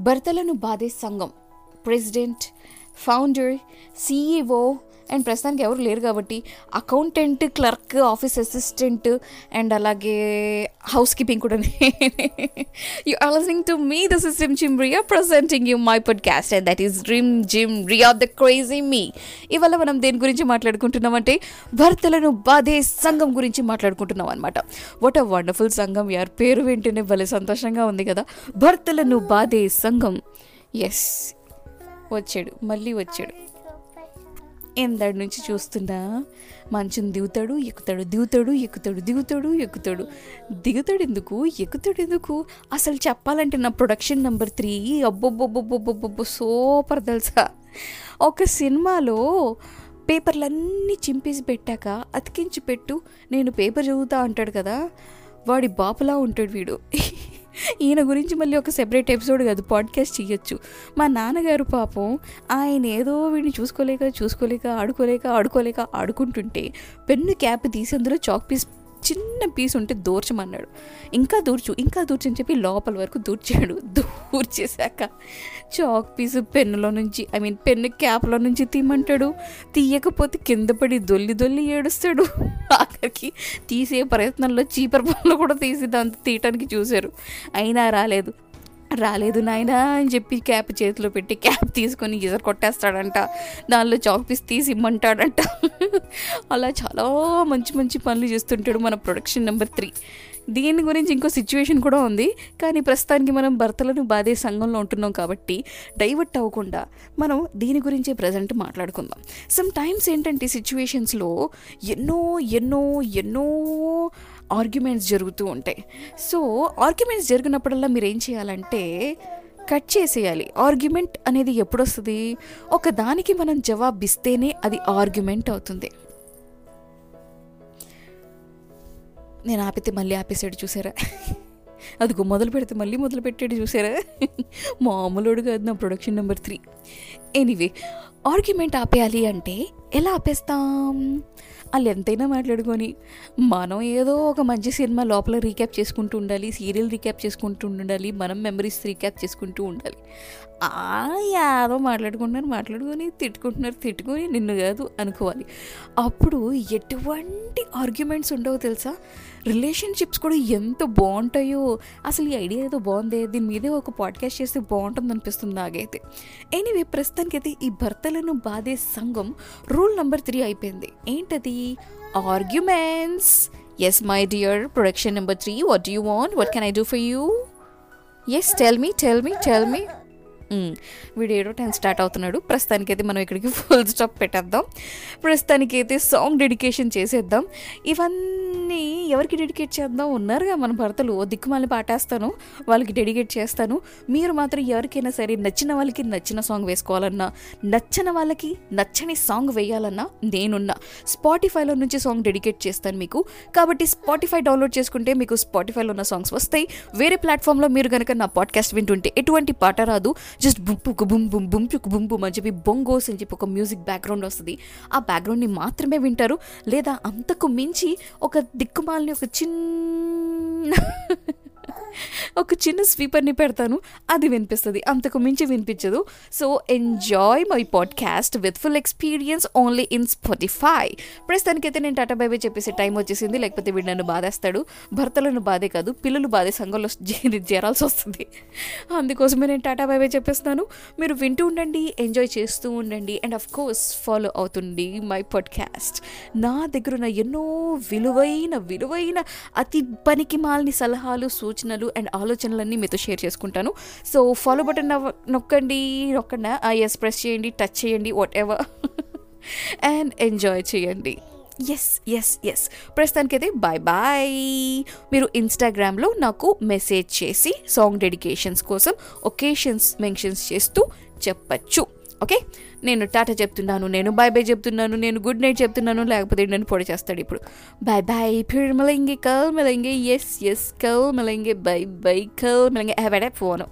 భర్తలను బాధే సంఘం. ప్రెసిడెంట్ ఫౌండర్ సీఈఓ అండ్ ప్రస్తుతానికి ఎవరు లేరు కాబట్టి accountant clerk office assistant and అలాగే హౌస్ కీపింగ్ కూడా you are listening to me the system Jim Riya presenting you my podcast and that is dream Jim Riya the crazy me ఇవాళ మనం దేని గురించి మాట్లాడుకుంటున్నామంటే భర్తలను బాధే సంఘం గురించి మాట్లాడుకుంటున్నాం అనమాట వాట్ అ వండర్ఫుల్ సంఘం యార్. పేరు వింటేనే భలే సంతోషంగా ఉంది కదా. భర్తలను బాధే సంఘం. ఎస్ వచ్చాడు. మళ్ళీ వచ్చాడు. ఎందడి నుంచి చూస్తున్నా? మంచుని దిగుతాడు ఎక్కుతాడు దిగుతాడు ఎక్కుతాడు దిగుతాడు ఎక్కుతాడు. దిగుతాడు ఎందుకు ఎక్కుతాడు ఎందుకు అసలు చెప్పాలంటే నా ప్రొడక్షన్ నెంబర్ త్రీ అబ్బొబ్బొబ్బొబ్బొబ్బొబ్బొ సూపర్ తెలుసా. ఒక సినిమాలో పేపర్లన్నీ చింపేసి పెట్టాక అతికించి పెట్టు నేను పేపర్ చదువుతా అంటాడు కదా. వాడి బాపులా ఉంటాడు వీడు. ఈయన గురించి మళ్ళీ ఒక సెపరేట్ ఎపిసోడ్ కాదు పాడ్కాస్ట్ చేయొచ్చు. మా నాన్నగారు పాపం ఆయన ఏదో వీడిని చూసుకోలేక చూసుకోలేక ఆడుకోలేక ఆడుకోలేక ఆడుకుంటుంటే పెన్ను క్యాప్ తీసి అందులో చాక్ పీస్ చిన్న పీస్ ఉంటే దూర్చమన్నాడు. ఇంకా దూర్చు ఇంకా దూర్చు అని చెప్పి లోపల వరకు దూర్చాడు. దూర్చేశాక చాక్ పీస్ పెన్నులో నుంచి ఐ మీన్ పెన్ను క్యాప్లో నుంచి తీయమంటాడు. తీయకపోతే కింద పడి దొల్లి దొల్లి ఏడుస్తాడు. ఆఖరికి తీసే ప్రయత్నంలో చీపర్ పనులు కూడా తీసి దాంతో తీయటానికి చూశారు. అయినా రాలేదు. రాలేదు నాయనా అని చెప్పి క్యాప్ చేతిలో పెట్టి క్యాప్ తీసుకొని ఈజర్ కొట్టేస్తాడంట. దానిలో చాక్ పీస్ తీసి ఇమ్మంటాడంట. అలా చాలా మంచి మంచి పనులు చేస్తుంటాడు మన ప్రొడక్షన్ నెంబర్ త్రీ. దీని గురించి ఇంకో సిచ్యువేషన్ కూడా ఉంది. కానీ ప్రస్తుతానికి మనం భర్తలను బాధే సంఘంలో ఉంటున్నాం కాబట్టి డైవర్ట్ అవ్వకుండా మనం దీని గురించే ప్రజెంట్ మాట్లాడుకుందాం. సమ్ టైమ్స్ ఏంటంటే సిచ్యువేషన్స్లో ఎన్నో ఎన్నో ఎన్నో ఆర్గ్యుమెంట్స్ జరుగుతూ ఉంటాయి. సో ఆర్గ్యుమెంట్స్ జరిగినప్పుడల్లా మీరు ఏం చేయాలంటే కట్ చేసేయాలి. ఆర్గ్యుమెంట్ అనేది ఎప్పుడు వస్తుంది ఒక దానికి మనం జవాబిస్తేనే అది ఆర్గ్యుమెంట్ అవుతుంది. నేను ఆపితే మళ్ళీ ఆపేసాడు చూసారా? అదిగో మొదలు పెడితే మళ్ళీ మొదలు పెట్టాడు చూసారా? మామూలుడు కాదు నా production number three. Anyway argument ఆపేయాలి అంటే ఎలా ఆపేస్తాం? వాళ్ళు ఎంతైనా మాట్లాడుకొని మనం ఏదో ఒక మంచి సినిమా లోపల రీక్యాప్ చేసుకుంటూ ఉండాలి సీరియల్ రీక్యాప్ చేసుకుంటూ ఉండాలి మనం మెమరీస్ రీక్యాప్ చేసుకుంటూ ఉండాలి. ఏదో యాదో మాట్లాడుకుంటున్నారు మాట్లాడుకొని తిట్టుకుంటున్నారు తిట్టుకొని నిన్ను కాదు అనుకోవాలి. అప్పుడు ఎటువంటి ఆర్గ్యుమెంట్స్ ఉండవు తెలుసా? రిలేషన్షిప్స్ కూడా ఎంత బాగుంటాయో అసలు ఈ ఐడియా ఏదో బాగుంది దీని మీదే ఒక పాడ్కాస్ట్ చేస్తే బాగుంటుంది అనిపిస్తుంది నాకైతే. ఎనీవే ప్రస్తుతానికైతే ఈ భర్తలను బాధే సంఘం రూల్ నెంబర్ త్రీ అయిపోయింది. ఏంటది? Arguments. Yes my dear production number three what you want what can I do for you yes tell me tell me tell me వీడు ఏడో టైం స్టార్ట్ అవుతున్నాడు. ప్రస్తుతానికైతే మనం ఇక్కడికి ఫుల్ స్టాప్ పెట్టేద్దాం. ప్రస్తుతానికైతే సాంగ్ డెడికేషన్ చేసేద్దాం. ఇవన్నీ ఎవరికి డెడికేట్ చేద్దాం? ఉన్నారుగా మన భర్తలు. ఓ దిక్కుమాలి పాటేస్తాను. వాళ్ళకి డెడికేట్ చేస్తాను. మీరు మాత్రం ఎవరికైనా సరే నచ్చిన వాళ్ళకి నచ్చిన సాంగ్ వేసుకోవాలన్నా నచ్చని వాళ్ళకి నచ్చని సాంగ్ వేయాలన్నా నేనున్నా. స్పాటిఫైలో నుంచి సాంగ్ డెడికేట్ చేస్తాను మీకు. కాబట్టి స్పాటిఫై డౌన్లోడ్ చేసుకుంటే మీకు స్పాటిఫైలో ఉన్న సాంగ్స్ వస్తాయి. వేరే ప్లాట్ఫామ్లో మీరు కనుక నా పాడ్కాస్ట్ వింటుంటే ఎటువంటి పాట రాదు. జస్ట్ బుంపుకు బుంపు బుంపుకు బుంపు అని చెప్పి బొంగోస్ అని చెప్పి ఒక మ్యూజిక్ బ్యాక్గ్రౌండ్ వస్తుంది. ఆ బ్యాక్గ్రౌండ్ని మాత్రమే వింటారు. లేదా అంతకు మించి ఒక దిక్కుమాలని ఒక చిన్న ఒక చిన్న స్వీపర్ని పెడతాను. అది వినిపిస్తుంది. అంతకు మించి వినిపించదు. So enjoy my podcast with full experience only in Spotify ప్రస్తుతానికైతే నేను టాటా బైబే చెప్పేసి టైం వచ్చేసింది. లేకపోతే వీడు నన్ను బాధేస్తాడు. భర్తలను బాధే కాదు పిల్లలు బాధే సంఘంలో చేరాల్సి వస్తుంది. అందుకోసమే నేను టాటా బైబే చెప్పేస్తాను మీరు వింటూ ఉండండి ఎంజాయ్ చేస్తూ ఉండండి అండ్ ఆఫ్ కోర్స్ ఫాలో అవుతుంది మై పాడ్కాస్ట్ నా దగ్గర ఉన్న ఎన్నో విలువైన విలువైన అతి పనికి మాలని సలహాలు సూచనలు అండ్ ఆలోచనలన్నీ మీతో షేర్ చేసుకుంటాను. సో ఫాలో బటన్ నొక్కండి నొక్కండి ఎస్ ప్రెస్ చేయండి టచ్ చేయండి వాట్ ఎవర్ అండ్ ఎంజాయ్ చేయండి. ఎస్ ఎస్ ఎస్ ప్రస్తుతానికైతే బాయ్ బాయ్ మీరు ఇన్స్టాగ్రామ్లో నాకు మెసేజ్ చేసి సాంగ్ డెడికేషన్స్ కోసం ఒకేషన్స్ మెన్షన్స్ చేస్తూ చెప్పచ్చు. ఓకే? నేను టాటా చెప్తున్నాను నేను బాయ్ బాయ్ చెప్తున్నాను నేను గుడ్ నైట్ చెప్తున్నాను లేకపోతే నన్ను పొడి చేస్తాడు ఇప్పుడు. బాయ్ బాయ్ ఫిర్ మిలంగే కల్ మిలంగే ఎస్ ఎస్ కల్ మిలంగే బై బై కల్ మిలంగే హ్యావ్ ఎ ఫోన్